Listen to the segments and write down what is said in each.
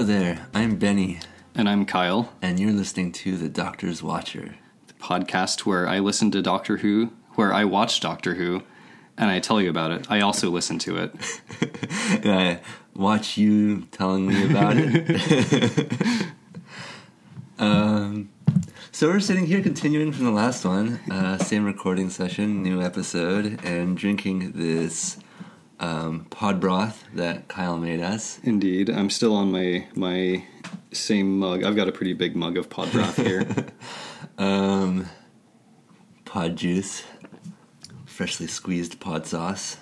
Hello there, I'm Benny, And I'm Kyle, and you're listening to The Doctor's Watcher. the podcast where I listen to Doctor Who, where I watch Doctor Who, and I tell you about it. I also listen to it. And I watch you telling me about it. um, so we're sitting here continuing from the last one, uh, same recording session, new episode, and drinking this um, pod broth that Kyle made us. Indeed, I'm still on my my same mug. I've got a pretty big mug of pod broth here. Um, pod juice, freshly squeezed pod sauce.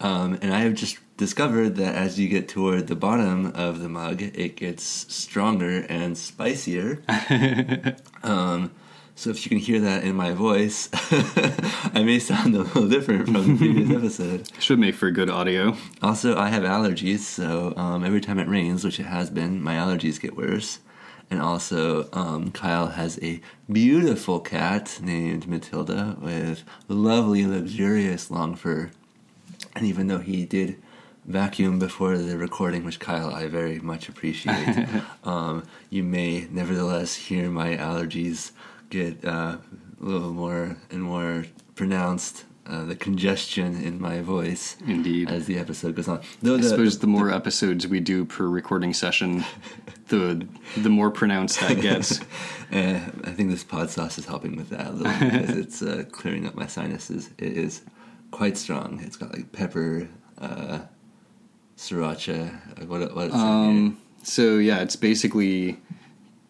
Um, and I have just discovered that as you get toward the bottom of the mug, it gets stronger and spicier. um, so if you can hear that in my voice, I may sound a little different from the previous episode. Should make for good audio. Also, I have allergies, so um, every time it rains, which it has been, my allergies get worse. And also, um, Kyle has a beautiful cat named Matilda with lovely, luxurious long fur. And even though he did vacuum before the recording, which Kyle I very much appreciate, um, you may nevertheless hear my allergies get uh, a little more and more pronounced. Uh, the congestion in my voice Indeed. as the episode goes on. Though I the, suppose the more episodes we do per recording session, the the more pronounced that gets. Uh, I think this pod sauce is helping with that a little because it's uh, clearing up my sinuses. It is quite strong. It's got like pepper, uh, sriracha. uh, What what's in Um, so yeah, it's basically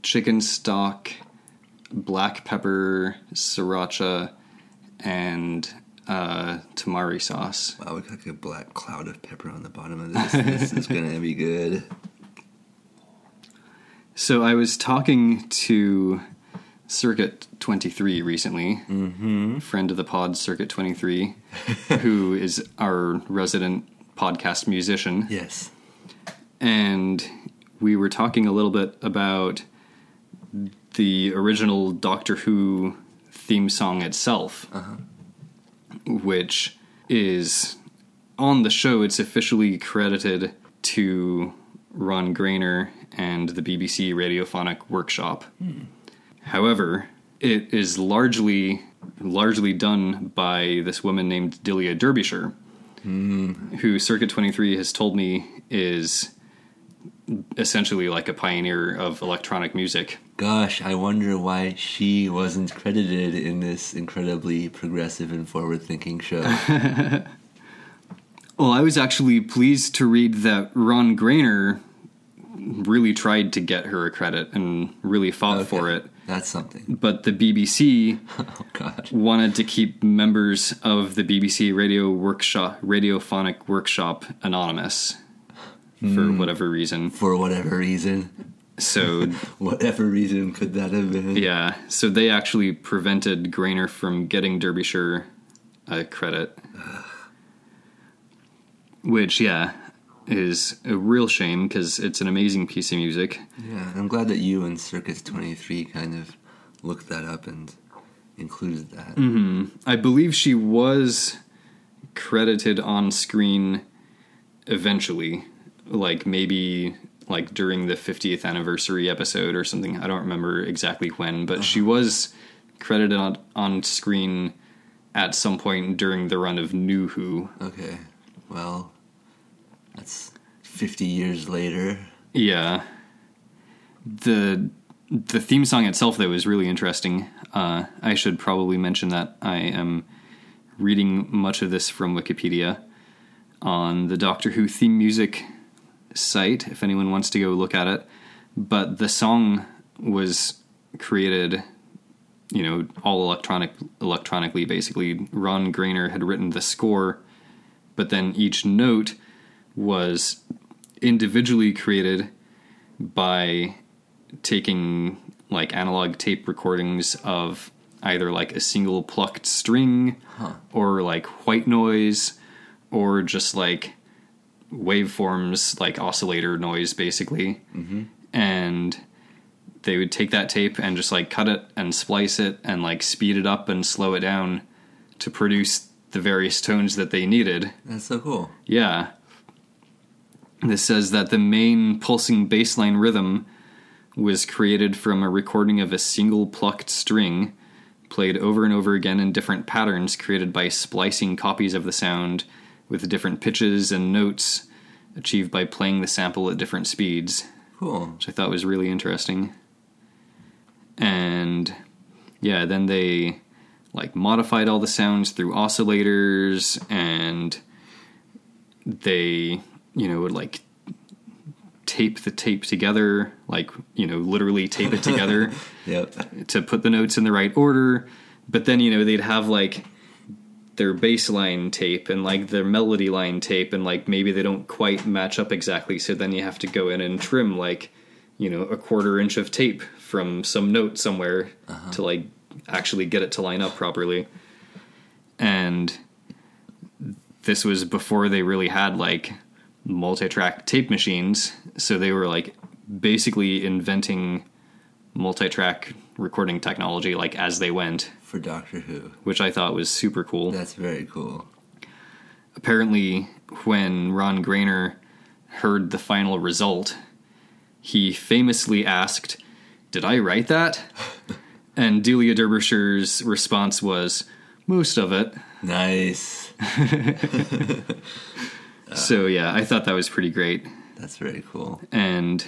chicken stock, black pepper, sriracha, and uh, tamari sauce. Wow, we got like a black cloud of pepper on the bottom of this. this is gonna be good. So I was talking to Circuit 23 recently, mm-hmm. friend of the pod, Circuit 23, who is our resident podcast musician. Yes. and we were talking a little bit about the original Doctor Who theme song itself, which is on the show. It's officially credited to Ron Grainer and the BBC Radiophonic Workshop. However, it is largely largely done by this woman named Delia Derbyshire, who Circuit 23 has told me is essentially like a pioneer of electronic music. Gosh, I wonder why she wasn't credited in this incredibly progressive and forward-thinking show. Well, I was actually pleased to read that Ron Grainer really tried to get her a credit and really fought for it. That's something. But the BBC Oh wanted to keep members of the BBC Radio Workshop Radiophonic Workshop anonymous for hmm. whatever reason. For whatever reason. So Whatever reason could that have been? yeah, so they actually prevented Grainer from getting Derbyshire a credit. Which yeah, is a real shame because it's an amazing piece of music. Yeah, I'm glad that you and Circuit 23 kind of looked that up and included that. Mm-hmm. I believe she was credited on screen eventually, like maybe like during the 50th anniversary episode or something. I don't remember exactly when, but she was credited on on screen at some point during the run of New Who. Okay, well, that's 50 years later. Yeah. The the theme song itself though is really interesting. Uh, I should probably mention that I am reading much of this from Wikipedia on the Doctor Who theme music site if anyone wants to go look at it. But the song was created you know all electronic electronically basically. Ron Grainer had written the score but then each note was individually created by taking like analog tape recordings of either like a single plucked string or like white noise or just like waveforms like oscillator noise basically mm-hmm. and they would take that tape and just like cut it and splice it and like speed it up and slow it down to produce the various tones that they needed That's so cool. yeah. This says that the main pulsing bassline rhythm was created from a recording of a single plucked string, played over and over again in different patterns created by splicing copies of the sound with different pitches and notes achieved by playing the sample at different speeds, Cool. which I thought was really interesting. And yeah, then they like modified all the sounds through oscillators and they, you know, would like tape the tape together, like, you know, literally tape it together Yep. to put the notes in the right order. But then, you know, they'd have like their bass line tape and like their melody line tape, and like maybe they don't quite match up exactly. So then you have to go in and trim like, you know, a quarter inch of tape from some note somewhere uh-huh. to like actually get it to line up properly. And this was before they really had like multi-track tape machines so they were like basically inventing multi-track recording technology like as they went For Doctor Who. which i thought was super cool That's very cool. apparently when ron grainer heard the final result he famously asked did i write that and delia Derbyshire's response was most of it Nice. Uh, so yeah i thought that was pretty great That's very cool. And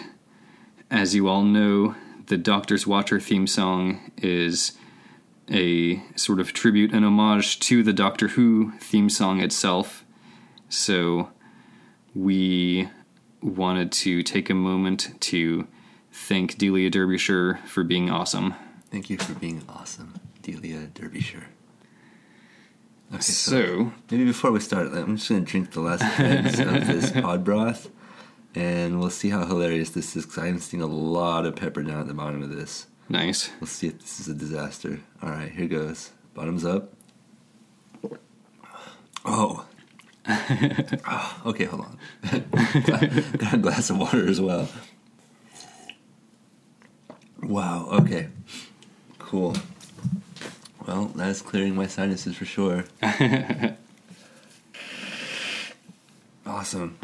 as you all know, the Doctor's Watcher theme song is a sort of tribute and homage to the Doctor Who theme song itself. So we wanted to take a moment to thank Delia Derbyshire for being awesome. Thank you for being awesome, Delia Derbyshire. Okay, So, Maybe before we start, I'm just going to drink the last dregs of this pod broth, and we'll see how hilarious this is, because I'm seeing a lot of pepper down at the bottom of this. Nice. Let's see if this is a disaster. All right, here goes. Bottoms up. Oh. Ah, okay, hold on. Got a glass of water as well. Wow, okay. Cool. Well, that is clearing my sinuses for sure. awesome.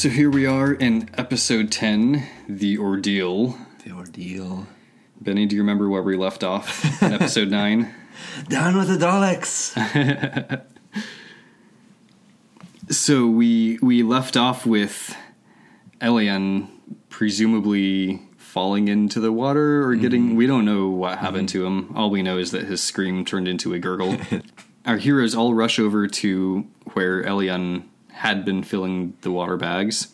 So here we are in episode 10, The Ordeal. The ordeal. Benny, do you remember where we left off in episode 9? Down with the Daleks! So we we left off with Elyon presumably falling into the water or getting mm-hmm. we don't know what happened mm-hmm. to him. All we know is that his scream turned into a gurgle. Our heroes all rush over to where Elyon had been filling the water bags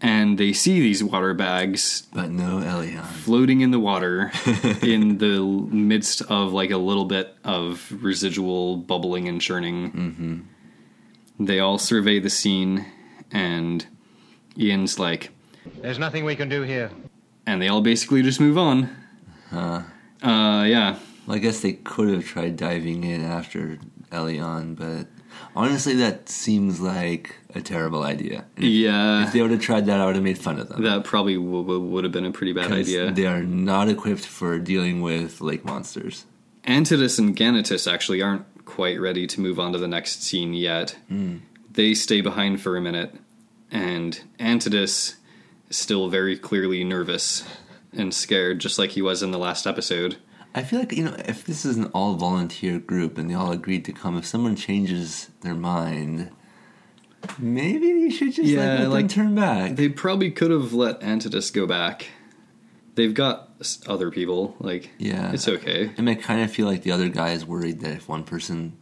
and they see these water bags But no Elyon. floating in the water in the midst of like a little bit of residual bubbling and churning. Mm-hmm. They all survey the scene, and Ian's like, There's nothing we can do here. and they all basically just move on. Huh. Uh, yeah, Well, I guess they could have tried diving in after Elyon, but honestly, that seems like a terrible idea. If, yeah, if they would have tried that, I would have made fun of them. that probably w- w- would have been a pretty bad idea. They are not equipped for dealing with lake monsters. Antodus and Ganatus actually aren't quite ready to move on to the next scene yet. Hmm. They stay behind for a minute, and Antodus is still very clearly nervous and scared, just like he was in the last episode. I feel like, you know, if this is an all volunteer group and they all agreed to come, if someone changes their mind, maybe you should just Yeah, like, let like, them turn back. They probably could have let Antodus go back. They've got other people. Like, Yeah. it's okay. And I kind of feel like the other guy is worried that if one person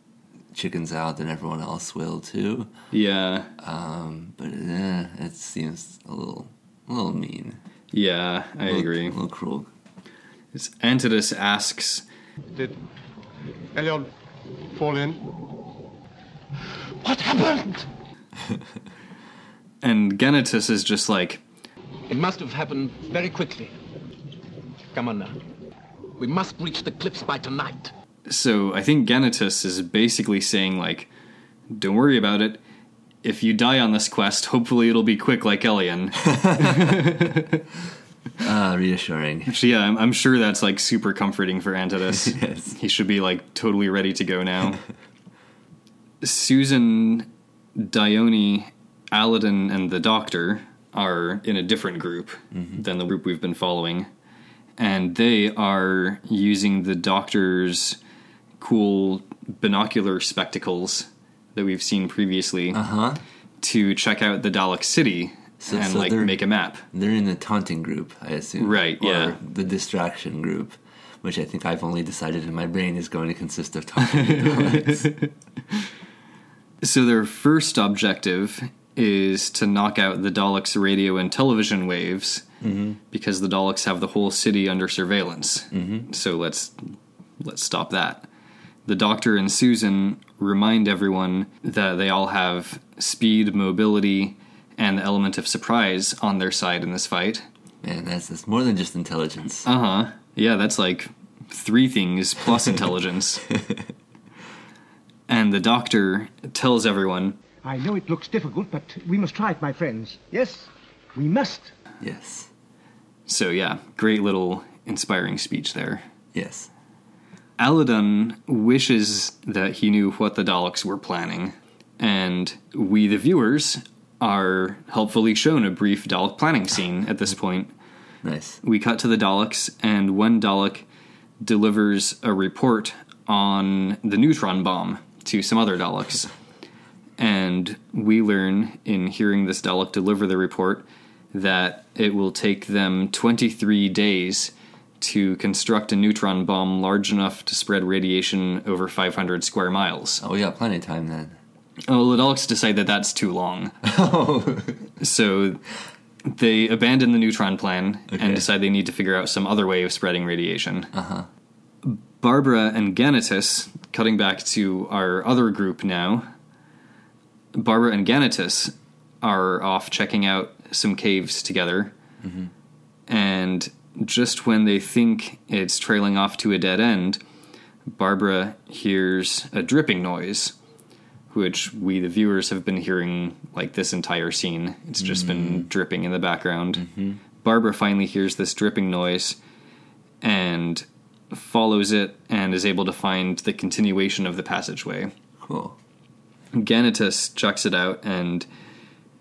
chickens out, then everyone else will too. Yeah, Um, but eh, it seems a little, a little mean. yeah, I A little- agree. A little cruel. It's Antodus asks, Did Elyon fall in? What happened? and Ganatus is just like, It must have happened very quickly. Come on now. We must reach the cliffs by tonight. So I think Ganatus is basically saying like, "Don't worry about it. If you die on this quest, hopefully it'll be quick like Elyon." Ah, reassuring. So yeah, I'm, I'm sure that's like super comforting for Antodus. Yes. He should be like totally ready to go now. Susan, Dyoni, Alydon, and the Doctor are in a different group than the group we've been following. And they are using the Doctor's cool binocular spectacles that we've seen previously Uh huh. to check out the Dalek city So- and so like make a map. They're in the taunting group, I assume. Right, Or yeah. The distraction group, which I think I've only decided in my brain is going to consist of taunting So their first objective is to knock out the Daleks' radio and television waves mm-hmm. because the Daleks have the whole city under surveillance. Mm-hmm. So let's let's stop that. The Doctor and Susan remind everyone that they all have speed, mobility, and the element of surprise on their side in this fight. Man, that's, that's more than just intelligence. Uh huh. Yeah, that's like three things plus intelligence. and the Doctor tells everyone I know it looks difficult, but we must try it, my friends. Yes, we must. yes. So yeah, great little inspiring speech there. Yes. Alydon wishes that he knew what the Daleks were planning, and we, the viewers, are helpfully shown a brief Dalek planning scene at this point. Nice. We cut to the Daleks, and one Dalek delivers a report on the neutron bomb to some other Daleks. And we learn in hearing this Dalek deliver the report that it will take them 23 days to construct a neutron bomb large enough to spread radiation over 500 square miles. Oh, we got plenty of time then. Oh, the Daleks decide that that's too long. Oh. So they abandon the neutron plan Okay. and decide they need to figure out some other way of spreading radiation. Uh-huh. Barbara and Ganatus, cutting back to our other group now, Barbara and Ganatus are off checking out some caves together. And just when they think it's trailing off to a dead end, Barbara hears a dripping noise, which we, the viewers, have been hearing like this entire scene. It's just been mm-hmm. dripping in the background. Mm-hmm. Barbara finally hears this dripping noise and follows it and is able to find the continuation of the passageway. Cool. Ganatus checks it out and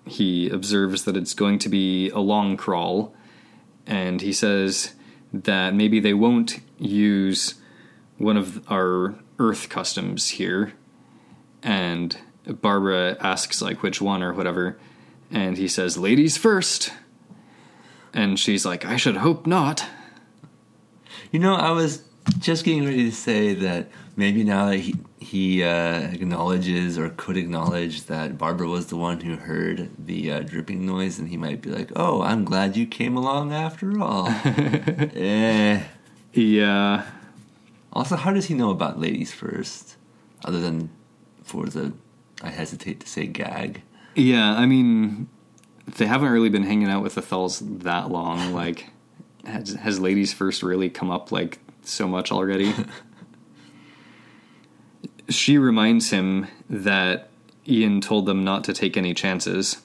he observes that it's going to be a long crawl. And he says that maybe they won't use one of our Earth customs here. And Barbara asks, like, which one or whatever. And he says, ladies first. And she's like, I should hope not. You know, I was just getting ready to say that maybe now that he he uh, acknowledges or could acknowledge that Barbara was the one who heard the uh, dripping noise, and he might be like, "Oh, I'm glad you came along after all." eh. Yeah. Also, how does he know about ladies first, other than for the I hesitate to say gag? Yeah, I mean, they haven't really been hanging out with the Thals that long. Like, has, has ladies first really come up like so much already? she reminds him that Ian told them not to take any chances,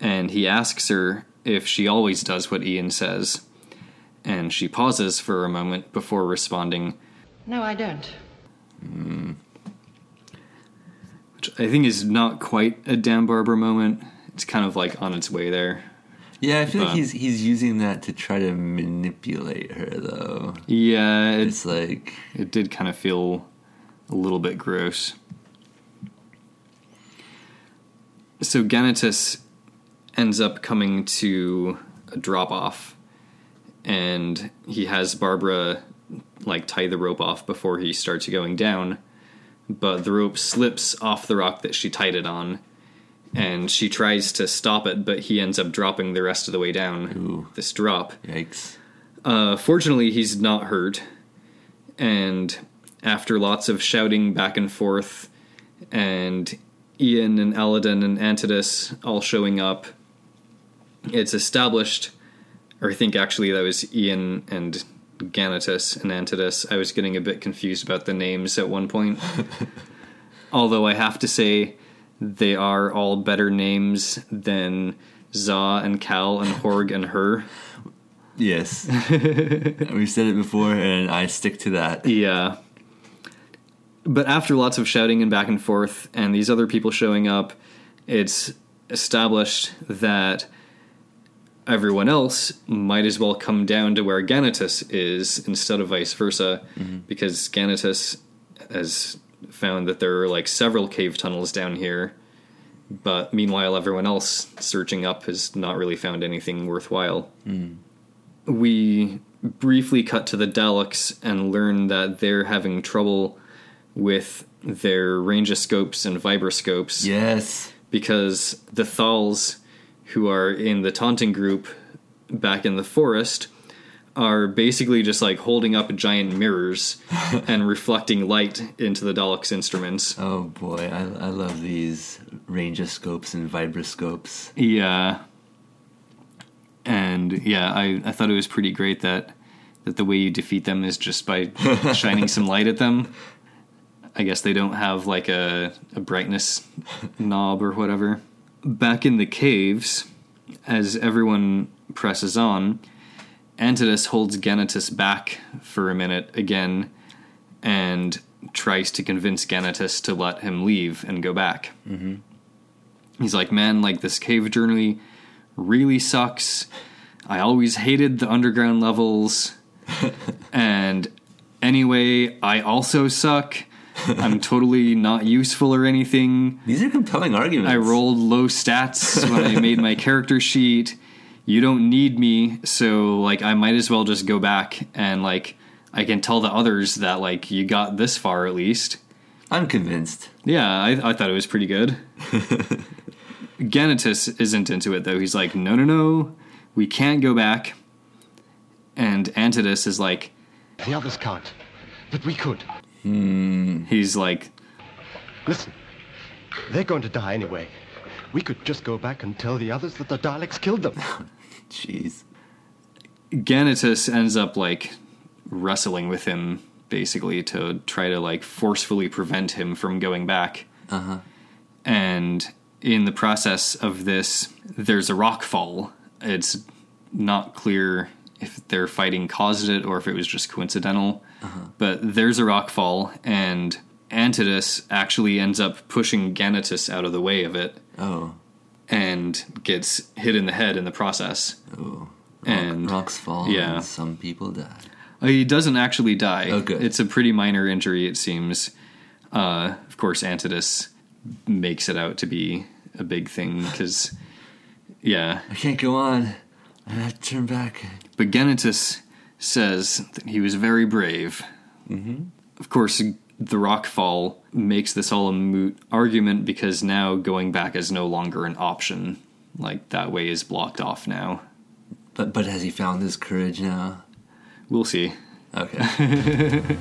and he asks her if she always does what Ian says. And she pauses for a moment before responding, No, I don't. Hmm. Which I think is not quite a Dan Barber moment. It's kind of like on its way there. Yeah, I feel like he's he's using that to try to manipulate her, though. Yeah, it's It's like it did kind of feel a little bit gross. So Ganatus ends up coming to a drop off, and he has Barbara like tie the rope off before he starts going down, but the rope slips off the rock that she tied it on, and she tries to stop it, but he ends up dropping the rest of the way down Ooh. this drop. yikes. Uh, fortunately, he's not hurt. And after lots of shouting back and forth, and Ian and Alydon and Antodus all showing up, it's established, or I think actually that was Ian and Ganatus and Antodus. I was getting a bit confused about the names at one point. Although I have to say, they are all better names than Za and Kal and Horg and Hur. Yes. We've said it before, and I stick to that. Yeah. But after lots of shouting and back and forth, and these other people showing up, it's established that everyone else might as well come down to where Ganatus is instead of vice versa, mm-hmm. because Ganatus has found that there are like several cave tunnels down here. But meanwhile, everyone else searching up has not really found anything worthwhile. Mm. We briefly cut to the Daleks and learn that they're having trouble with their rangeoscopes and vibroscopes Yes. because the Thals, who are in the taunting group back in the forest, are basically just like holding up giant mirrors and reflecting light into the Daleks' instruments. Oh boy, I, I love these rangeoscopes and vibroscopes. Yeah. And yeah, I, I thought it was pretty great that that the way you defeat them is just by shining some light at them. I guess they don't have like a, a brightness knob or whatever. Back in the caves, as everyone presses on, Antodus holds Ganatus back for a minute again and tries to convince Ganatus to let him leave and go back. Mm-hmm. He's like, man, like this cave journey really sucks. I always hated the underground levels. and anyway, I also suck. I'm totally not useful or anything. These are compelling arguments. I rolled low stats when I made my character sheet. You don't need me, so like I might as well just go back and like I can tell the others that like you got this far at least. I'm convinced. Yeah, I, I thought it was pretty good. Ganatus isn't into it though. He's like, no, no, no, we can't go back. And Antodus is like, The others can't. But we could. He's like, Listen. They're going to die anyway. We could just go back and tell the others that the Daleks killed them. Jeez. Ganatus ends up like wrestling with him basically to try to like forcefully prevent him from going back. Uh-huh. And in the process of this, there's a rock fall. It's not clear if their fighting caused it or if it was just coincidental. But there's a rock fall, and Antodus actually ends up pushing Ganatus out of the way of it Oh. and gets hit in the head in the process. Oh. And Rocks fall. yeah. And some people die. Uh, He doesn't actually die. Oh, good. It's a pretty minor injury, it seems. Uh, of course, Antodus makes it out to be a big thing because, yeah. I can't go on. I have to turn back. But Ganatus says that he was very brave. Mm-hmm. Of course, the rock fall makes this all a moot argument because now going back is no longer an option. Like, that way is blocked off now. But but has he found his courage now? We'll see. Okay.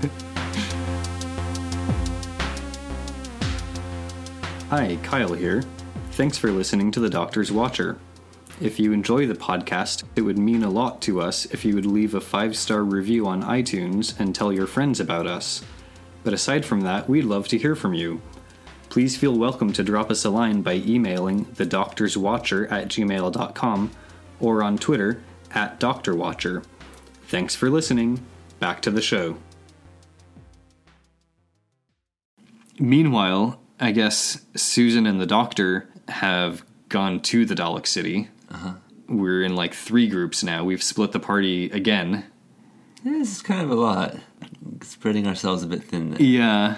Hi, Kyle here. Thanks for listening to The Doctor's Watcher. If you enjoy the podcast, it would mean a lot to us if you would leave a five star review on iTunes and tell your friends about us. But aside from that, we'd love to hear from you. Please feel welcome to drop us a line by emailing thedoctorswatcher at gmail.com or on Twitter at DoctorWatcher. Thanks for listening. Back to the show. Meanwhile, I guess Susan and the doctor have gone to the Dalek City. Uh-huh. We're in like three groups now. We've split the party again. this is kind of a lot. Spreading ourselves a bit thin. There. Yeah.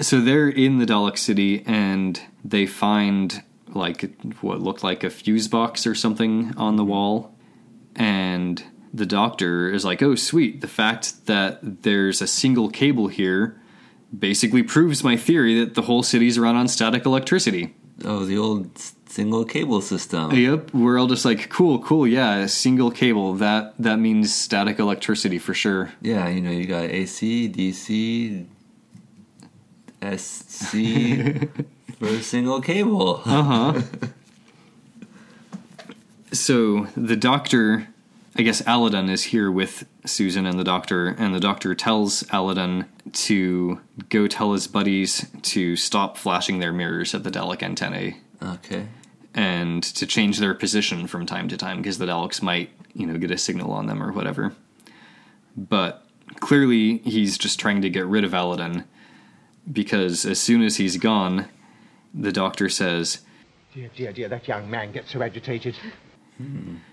So they're in the Dalek City and they find like what looked like a fuse box or something on the mm-hmm. wall. And the doctor is like, oh, sweet. The fact that there's a single cable here basically proves my theory that the whole city's run on static electricity. Oh, the old single cable system. Yep, we're all just like, cool, cool, yeah, a single cable. That that means static electricity for sure. Yeah, you know, you got AC, DC, SC for a single cable. Uh huh. so the doctor I guess Alydon is here with Susan and the doctor, and the doctor tells Alydon to go tell his buddies to stop flashing their mirrors at the Dalek antennae Okay. and to change their position from time to time because the Daleks might, you know, get a signal on them or whatever. But clearly, he's just trying to get rid of Alydon because as soon as he's gone, the doctor says, Dear, dear, dear, that young man gets so agitated.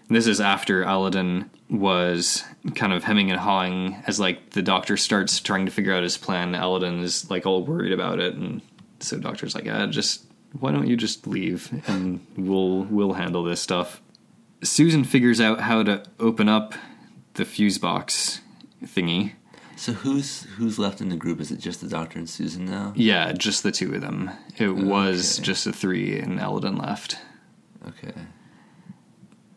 This is after Alydon was kind of hemming and hawing as like the doctor starts trying to figure out his plan. Alydon is like all worried about it, and so doctor's like, "Ah, just why don't you just leave and we'll we'll handle this stuff." Susan figures out how to open up the fuse box thingy. So who's who's left in the group? Is it just the Doctor and Susan now? Yeah, just the two of them. It was just the three, and Alydon left. Okay.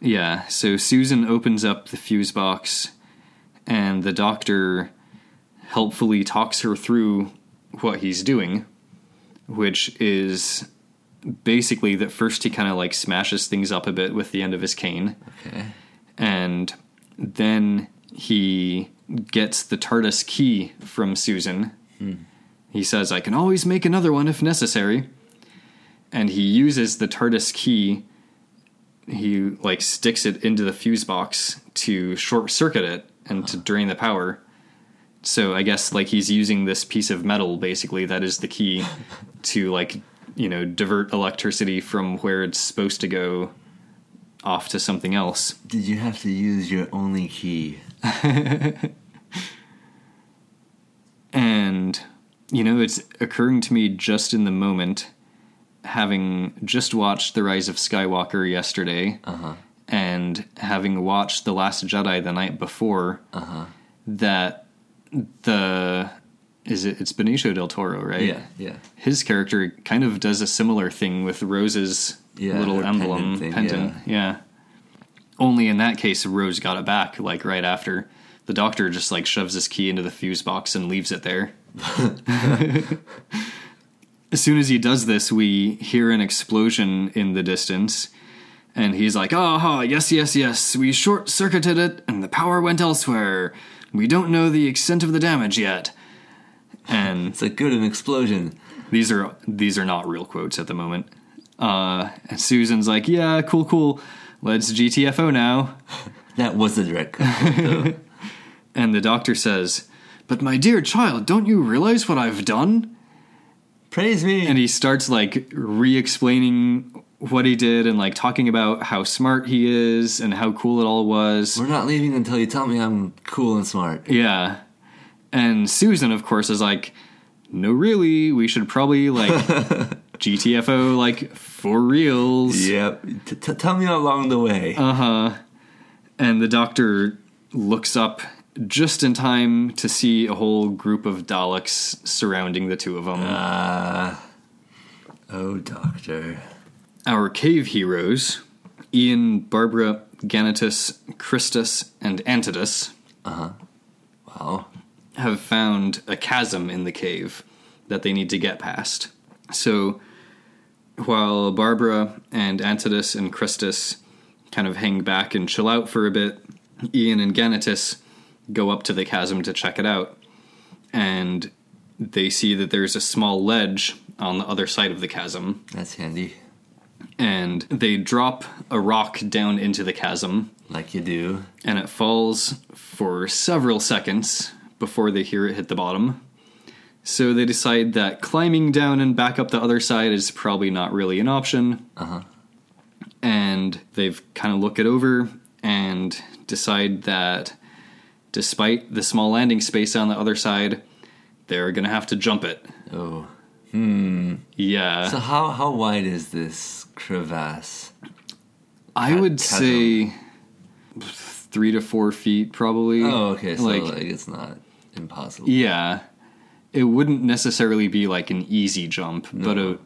Yeah, so Susan opens up the fuse box, and the doctor helpfully talks her through what he's doing, which is basically that first he kind of like smashes things up a bit with the end of his cane, Okay. and then he gets the TARDIS key from Susan. Hmm. He says, I can always make another one if necessary. And he uses the TARDIS key. He like sticks it into the fuse box to short circuit it and to drain the power. So I guess like he's using this piece of metal basically that is the key to like you know divert electricity from where it's supposed to go off to something else. Did you have to use your only key? And, you know, it's occurring to me just in the moment, having just watched The Rise of Skywalker yesterday Uh-huh. and having watched The Last Jedi the night before, Uh-huh. that the. Is it? It's Benicio del Toro, right? Yeah, yeah. His character kind of does a similar thing with Rose's Yeah, little emblem pendant pendant. thing, yeah. Only in that case, Rose got it back like right after. The doctor just like shoves his key into the fuse box and leaves it there. as soon as he does this, we hear an explosion in the distance, and he's like, "Ah, yes, yes, yes. We short circuited it, and the power went elsewhere. We don't know the extent of the damage yet." And It's a good an explosion. these are these are not real quotes at the moment. Uh, and Susan's like, "Yeah, cool, cool. Let's GTFO now." That was the direct quote. And the doctor says, "But my dear child, don't you realize what I've done?" Praise me. And he starts like re-explaining what he did and like talking about how smart he is and how cool it all was. We're not leaving until you tell me I'm cool and smart. Yeah. And Susan, of course, is like, no, really, we should probably like GTFO like for reals. Yep. T- t- tell me along the way. Uh huh. And the doctor looks up just in time to see a whole group of Daleks surrounding the two of them. Ah. oh, doctor. Our cave heroes, Ian, Barbara, Ganatus, Kristas, and Antodus, Uh huh. Wow. have found a chasm in the cave that they need to get past. So while Barbara and Antodus and Kristas kind of hang back and chill out for a bit, Ian and Ganatus go up to the chasm to check it out. And they see that there's a small ledge on the other side of the chasm. That's handy. And they drop a rock down into the chasm Like you do. and it falls for several seconds before they hear it hit the bottom. So they decide that climbing down and back up the other side is probably not really an option. Uh-huh. And they've kind of look it over and decide that despite the small landing space on the other side, they're going to have to jump it. Oh. Hmm. Yeah. So how how wide is this crevasse? I would chasm. say 3 to 4 feet probably. Oh, okay. So like like, it's not impossible. Yeah. It wouldn't necessarily be like an easy jump, but a,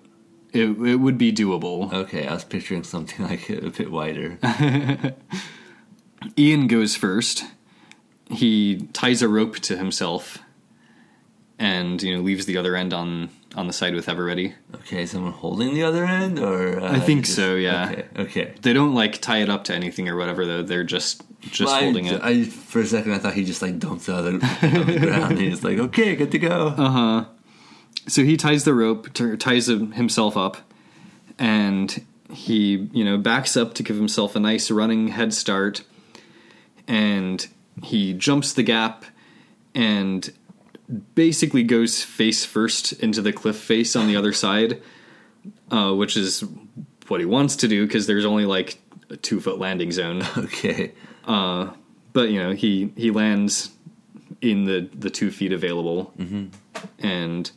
it, it would be doable. Okay, I was picturing something like a bit wider. Ian goes first. He ties a rope to himself and you know leaves the other end on on the side with Everready. Okay, someone holding the other end, or uh, I think so, yeah. Okay, okay. They don't like tie it up to anything or whatever though. They're just just Well, I- holding it. I, for a second, I thought he just like dumped it on the, on the ground. He's like, okay, good to go. Uh-huh. so he ties the rope, t- ties himself up, and he, you know, backs up to give himself a nice running head start, and he jumps the gap, and basically goes face first into the cliff face on the other side, uh, which is what he wants to do because there's only like a two foot landing zone. Okay. but you know he he lands in the the two feet available, and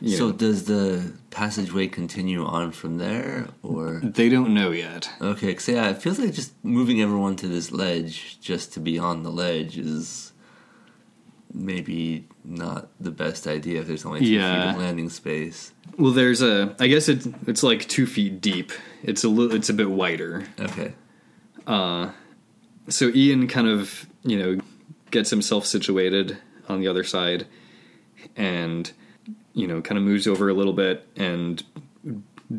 you So know, does the passageway continue on from there, or they don't know yet. okay? Because yeah, it feels like just moving everyone to this ledge just to be on the ledge is maybe not the best idea if there's only two Yeah. feet of landing space. Well, there's a I guess it's it's like two feet deep. It's a little it's a bit wider. Okay. Uh, so Ian kind of you know gets himself situated on the other side, and you know kind of moves over a little bit and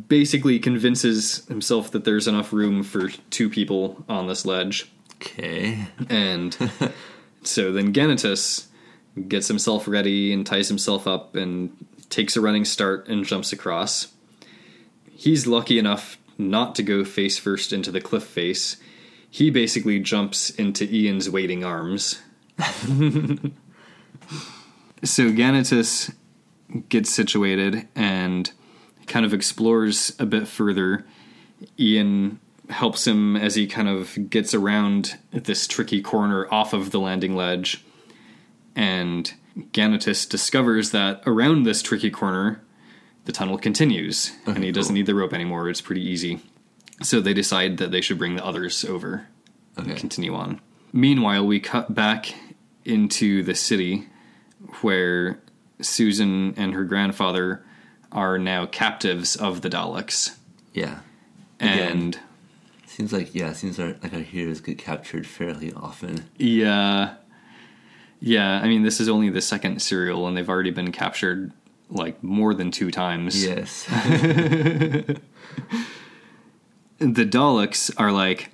basically convinces himself that there's enough room for two people on this ledge. Okay. And so then Ganatus gets himself ready and ties himself up and takes a running start and jumps across. He's lucky enough not to go face first into the cliff face. He basically jumps into Ian's waiting arms. so Ganatus gets situated and kind of explores a bit further. Ian helps him as he kind of gets around this tricky corner off of the landing ledge. And Ganatus discovers that around this tricky corner, the tunnel continues, and he oh, doesn't need the rope anymore. It's pretty easy. So they decide that they should bring the others over Okay. and continue on. Meanwhile, we cut back into the city where Susan and her grandfather are now captives of the Daleks. Yeah. And Seems like yeah. Seems like, like our heroes get captured fairly often. yeah, yeah. I mean, this is only the second serial, and they've already been captured like more than two times. Yes. The Daleks are like,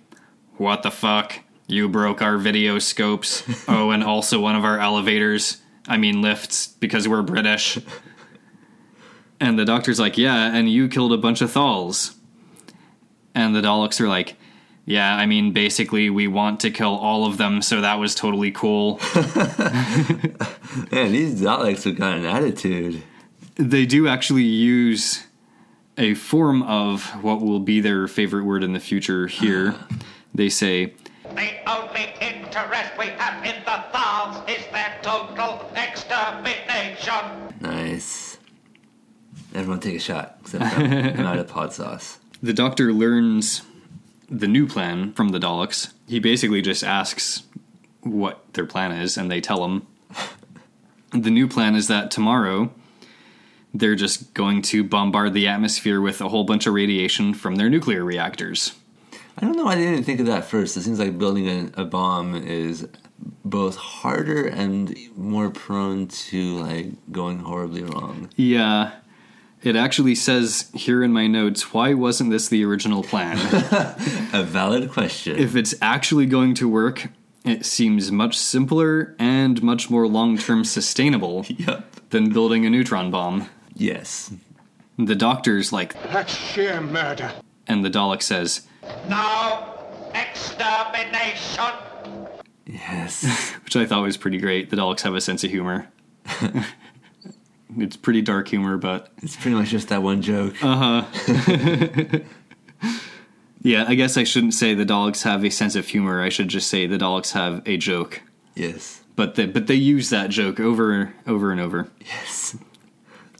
"What the fuck? You broke our video scopes. oh, and also one of our elevators. I mean lifts because we're British." And the doctor's like, "Yeah, and you killed a bunch of Thals." And the Daleks are like, "Yeah, I mean basically we want to kill all of them, so that was totally cool." Man, these Daleks have got an attitude. they do actually use a form of what will be their favorite word in the future here. Uh-huh. They say, The only interest we have in the Thals is their total extermination. Nice. Everyone take a shot. Except I'm, I'm out of pod sauce. the doctor learns the new plan from the Daleks. He basically just asks what their plan is, and they tell him. The new plan is that tomorrow they're just going to bombard the atmosphere with a whole bunch of radiation from their nuclear reactors. I don't know why they didn't think of that first. It seems like building a, a bomb is both harder and more prone to like going horribly wrong. Yeah. It actually says here in my notes, why wasn't this the original plan? A valid question. if it's actually going to work, it seems much simpler and much more long term sustainable yep. than building a neutron bomb. Yes. The doctor's like, That's sheer murder. and the Dalek says, No extermination. Yes. which I thought was pretty great. The Daleks have a sense of humor. it's pretty dark humor, but it's pretty much just that one joke. Uh huh. yeah, I guess I shouldn't say the Daleks have a sense of humor. I should just say the Daleks have a joke. yes. But they, but they use that joke over over and over. Yes.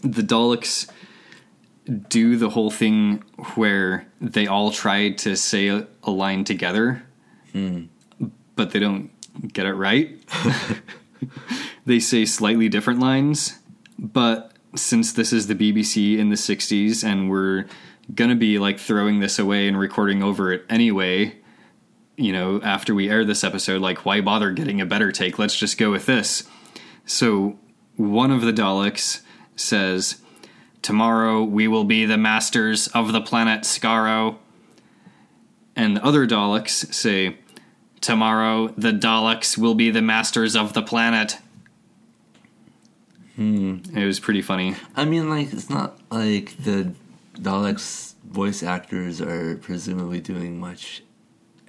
the Daleks do the whole thing where they all try to say a, line together, but they don't get it right. they say slightly different lines, but since this is the BBC in the 60s and we're going to be like throwing this away and recording over it anyway, you know, after we air this episode, like, why bother getting a better take? Let's just go with this. So one of the Daleks says, Tomorrow we will be the masters of the planet Skaro. And the other Daleks say, Tomorrow the Daleks will be the masters of the planet. Hmm. It was pretty funny. I mean, like it's not like the Daleks voice actors are presumably doing much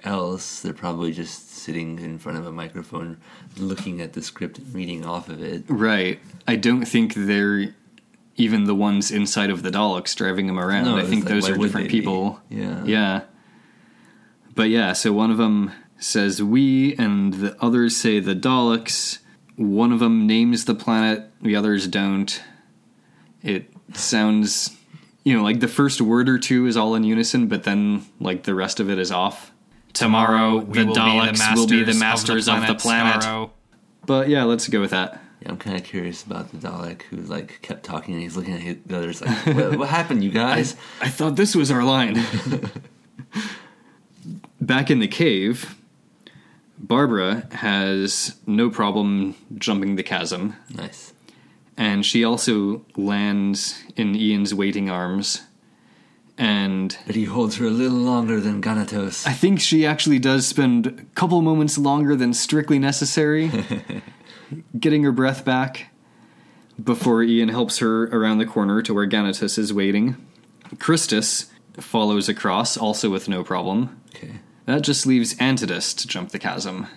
else. They're probably just sitting in front of a microphone, looking at the script and reading off of it. Right. I don't think they're even the ones inside of the Daleks driving them around. No, I think like, those are different they be? people. Yeah. Yeah. But yeah, so one of them says we, and the others say the Daleks. One of them names the planet, the others don't. It sounds, you know, like the first word or two is all in unison, but then, like, the rest of it is off. Tomorrow, the Daleks will be the masters of the planet. But yeah, let's go with that. Yeah, I'm kind of curious about the Dalek who like kept talking and he's looking at the others like, what, what happened, you guys? I thought this was our line. Back in the cave, Barbara has no problem jumping the chasm, nice. and she also lands in Ian's waiting arms. And But he holds her a little longer than Ganatus. I think she actually does spend a couple moments longer than strictly necessary getting her breath back before Ian helps her around the corner to where Ganatus is waiting. Kristas follows across, also with no problem. okay. That just leaves Antodus to jump the chasm.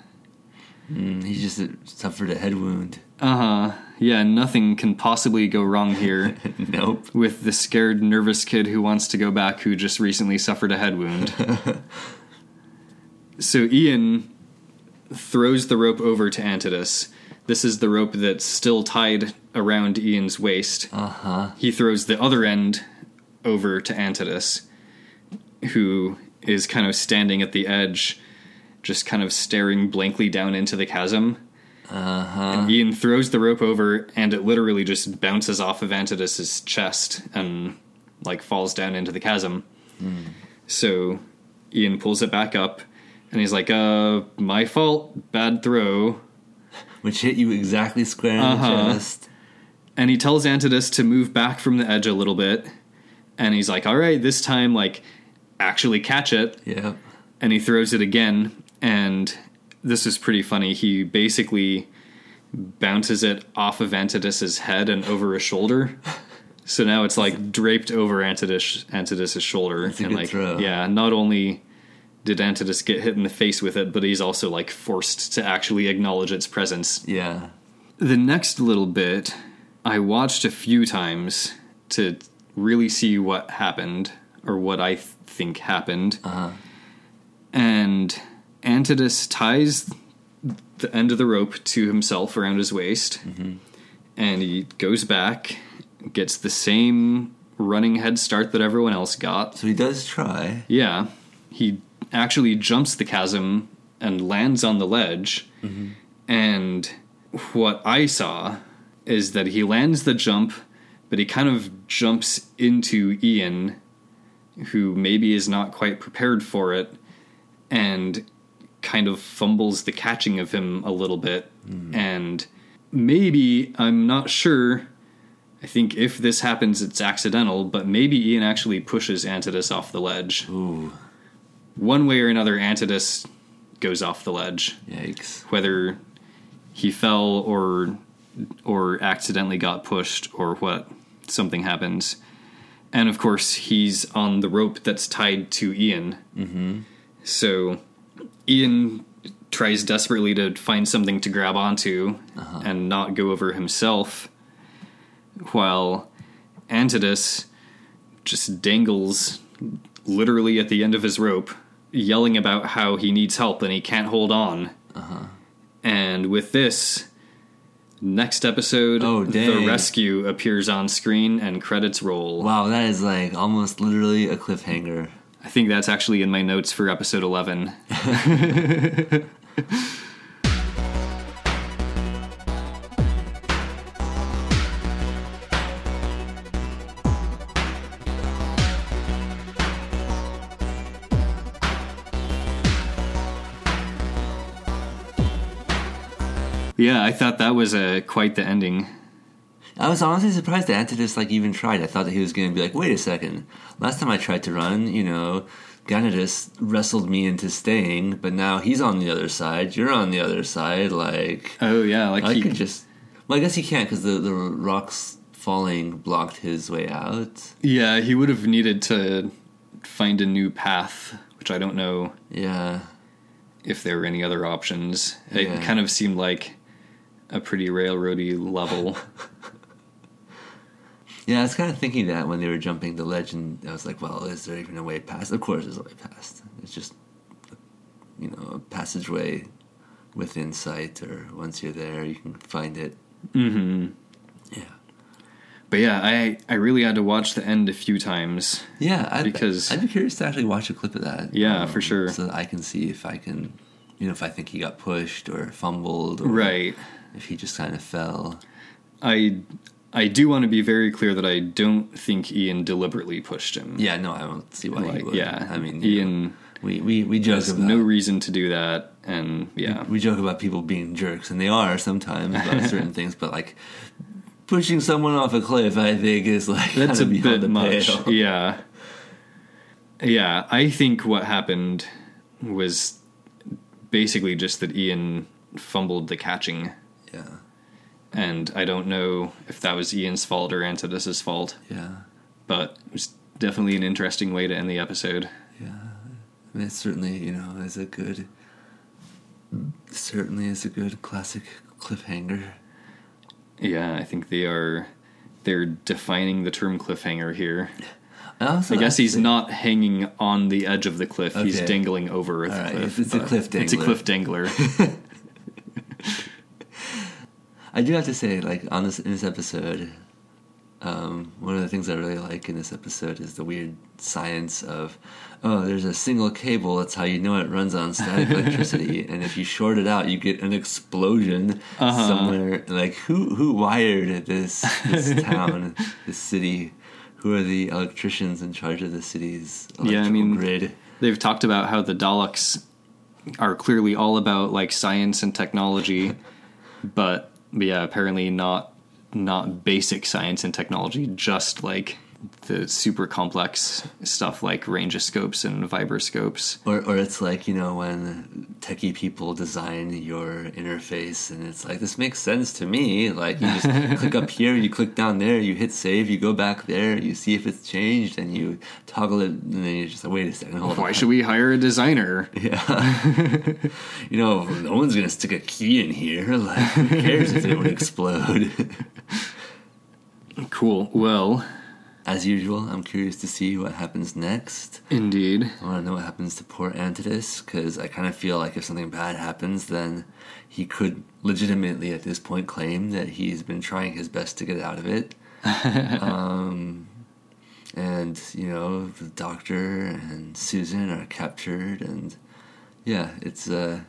Mm, he just suffered a head wound. Uh huh. Yeah, nothing can possibly go wrong here nope. with the scared, nervous kid who wants to go back who just recently suffered a head wound. so Ian throws the rope over to Antodus. This is the rope that's still tied around Ian's waist. Uh huh. He throws the other end over to Antodus, who is kind of standing at the edge, just kind of staring blankly down into the chasm. Uh huh. And Ian throws the rope over, and it literally just bounces off of Antodus's chest and like falls down into the chasm. So Ian pulls it back up, and he's like, "Uh, my fault, bad throw." Which hit you exactly square in Uh-huh. the chest. And he tells Antodus to move back from the edge a little bit, and he's like, "All right, this time, like, actually catch it." Yep. and he throws it again and this is pretty funny he basically bounces it off of antodus's head and over his shoulder so now it's like draped over antodus antodus's shoulder and like throw. yeah not only did antodus get hit in the face with it but he's also like forced to actually acknowledge its presence Yeah. the next little bit I watched a few times to really see what happened or what I th- think happened. Uh-huh. And Antodus ties the end of the rope to himself around his waist, and he goes back, gets the same running head start that everyone else got. So he does try. Yeah, he actually jumps the chasm and lands on the ledge. And what I saw is that he lands the jump, but he kind of jumps into Ian, who maybe is not quite prepared for it, and kind of fumbles the catching of him a little bit. And maybe, I'm not sure. I think if this happens, it's accidental, but maybe Ian actually pushes Antodus off the ledge. Ooh. One way or another, Antodus goes off the ledge. Yikes. Whether he fell or or accidentally got pushed or what, something happens. And of course, he's on the rope that's tied to Ian. Mm-hmm. So Ian tries desperately to find something to grab onto and not go over himself, while Antodus just dangles literally at the end of his rope, yelling about how he needs help and he can't hold on. Uh-huh. And with this, next episode, Oh, the rescue appears on screen and credits roll. Wow, that is like almost literally a cliffhanger. I think that's actually in my notes for episode 11. Yeah, I thought that was a quite the ending. I was honestly surprised that Antodus like even tried. I thought that he was going to be like, wait a second. Last time I tried to run, you know, Ganatus wrestled me into staying, but now he's on the other side. You're on the other side. Like Oh yeah, like I he could just. Well, I guess he can't because the the rocks falling blocked his way out. yeah he would have needed to find a new path, which I don't know Yeah. if there were any other options. It Yeah. kind of seemed like a pretty railroady level. Yeah, I was kind of thinking that when they were jumping the ledge, and I was like, well, is there even a way past? Of course, there's a way past. It's just, you know, a passageway within sight, or once you're there, you can find it. hmm Yeah. But yeah, I I really had to watch the end a few times. Yeah, I'd, Because- I'd be curious to actually watch a clip of that. um, Yeah, for sure. So that I can see if I can, you know, if I think he got pushed or fumbled, or Right. If he just kind of fell. I I do want to be very clear that I don't think Ian deliberately pushed him. Yeah, no, I don't see why he would. yeah, I mean, you know, Ian we we we joke about no reason to do that, and yeah, we joke about people being jerks, and they are sometimes about certain things, but like pushing someone off a cliff, I think is like that's a bit much. pale. Yeah, yeah. I think what happened was basically just that Ian fumbled the catching, Yeah, and I don't know if that was Ian's fault or Antodus's fault, yeah, but it was definitely an interesting way to end the episode. yeah. I mean, it certainly, you know, is a good, certainly is a good classic cliffhanger. Yeah, I think they are. They're defining the term cliffhanger here. I, I guess he's think- not hanging on the edge of the cliff. He's dangling over the All right, cliff. it's a cliff It's a cliff dangler. I do have to say, like on this in this episode, um, one of the things I really like in this episode is the weird science of, oh, there's a single cable. That's how you know it runs on static electricity, and if you short it out, you get an explosion Uh-huh. somewhere. Like who who wired this this town, this city? Who are the electricians in charge of the city's electrical Yeah, I mean- grid? They've talked about how the Daleks are clearly all about like science and technology, but yeah, apparently not not basic science and technology, just like the super complex stuff like rangeoscopes and vibroscopes. Or, or it's like you know when techie people design your interface, and it's like this makes sense to me. Like you just click up here, you click down there, you hit save, you go back there, you see if it's changed, and you toggle it, and then you're just like, wait a second, hold Why on. should we hire a designer? Yeah, you know, no one's gonna stick a key in here. Like, who cares if it would explode? Cool. Well, As usual, I'm curious to see what happens next. indeed. I want to know what happens to poor Antodus because I kind of feel like if something bad happens, then he could legitimately at this point claim that he's been trying his best to get out of it. um, and you know, the doctor and Susan are captured, and yeah, it's uh,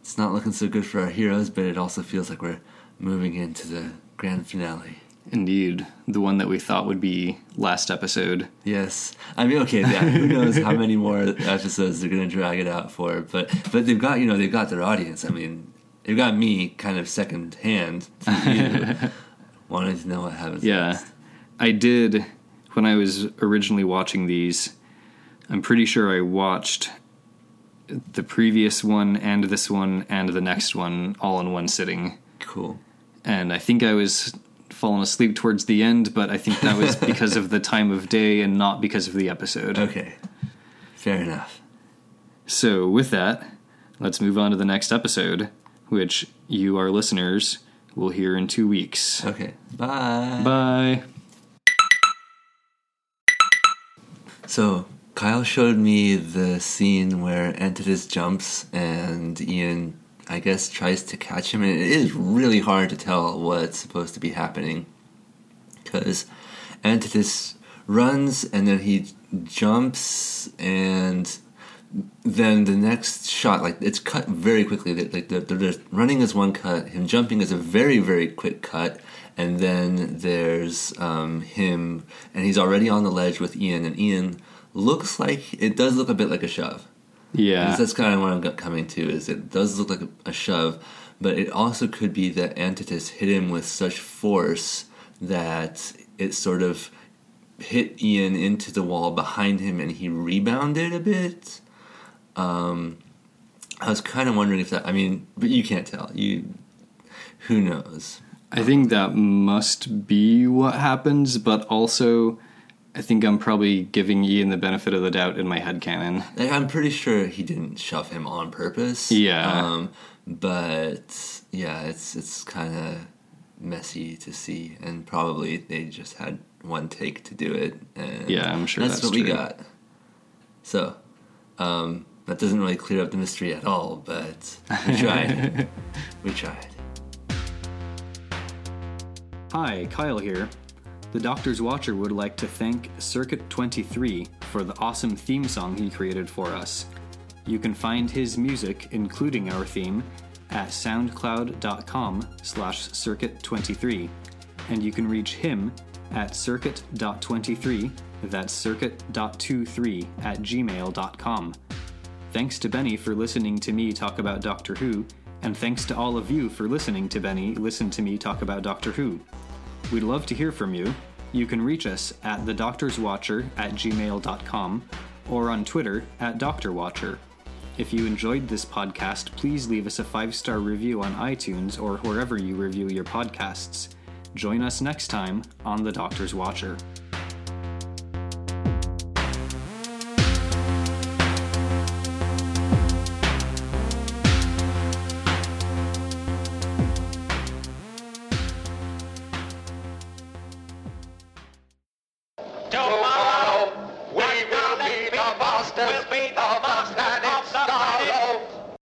it's not looking so good for our heroes, but it also feels like we're moving into the grand finale. Indeed. The one that we thought would be last episode. Yes, I mean, okay, yeah, who knows how many more episodes they're going to drag it out for? But but they've got you know they've got their audience. I mean, they've got me kind of second hand to you, wanting to know what happens. Yeah. next. I did when I was originally watching these. I'm pretty sure I watched the previous one and this one and the next one all in one sitting. cool. And I think I was falling asleep towards the end, but I think that was because of the time of day and not because of the episode. Okay, fair enough. So, with that, let's move on to the next episode, which you, our listeners, will hear in two weeks. Okay, bye. Bye. So Kyle showed me the scene where Antodus jumps and Ian, I guess, tries to catch him, and it is really hard to tell what's supposed to be happening because Antodus runs and then he jumps and then the next shot like it's cut very quickly. Like the, the, the running is one cut. Him jumping is a very very quick cut. And then there's um, him and he's already on the ledge with ian. And ian looks like it does look a bit like a shove Yeah. that's kind of what I'm coming to is it does look like a, a shove, but it also could be that Antodus hit him with such force that it sort of hit Ian into the wall behind him and he rebounded a bit. Um, I was kind of wondering if that. I mean, but you can't tell. You, who knows? I think that must be what happens, but also I think I'm probably giving Ian the benefit of the doubt in my head canon. I'm pretty sure he didn't shove him on purpose. Yeah. Um, but yeah, it's it's kind of messy to see, and probably they just had one take to do it. And Yeah, I'm sure that's what we got. So um, that doesn't really clear up the mystery at all, but we tried. we tried. Hi, Kyle here. The Doctor's Watcher would like to thank Circuit 23 for the awesome theme song he created for us. You can find his music, including our theme, at soundcloud.com slash circuit23, and you can reach him at circuit.23, that's circuit.23 at gmail.com. Thanks to Benny for listening to me talk about Doctor Who, and thanks to all of you for listening to Benny listen to me talk about Doctor Who. We'd love to hear from you. You can reach us at thedoctorswatcher at gmail.com or on Twitter at doctorwatcher. If you enjoyed this podcast, please leave us a five star review on iTunes or wherever you review your podcasts. Join us next time on The Doctor's Watcher.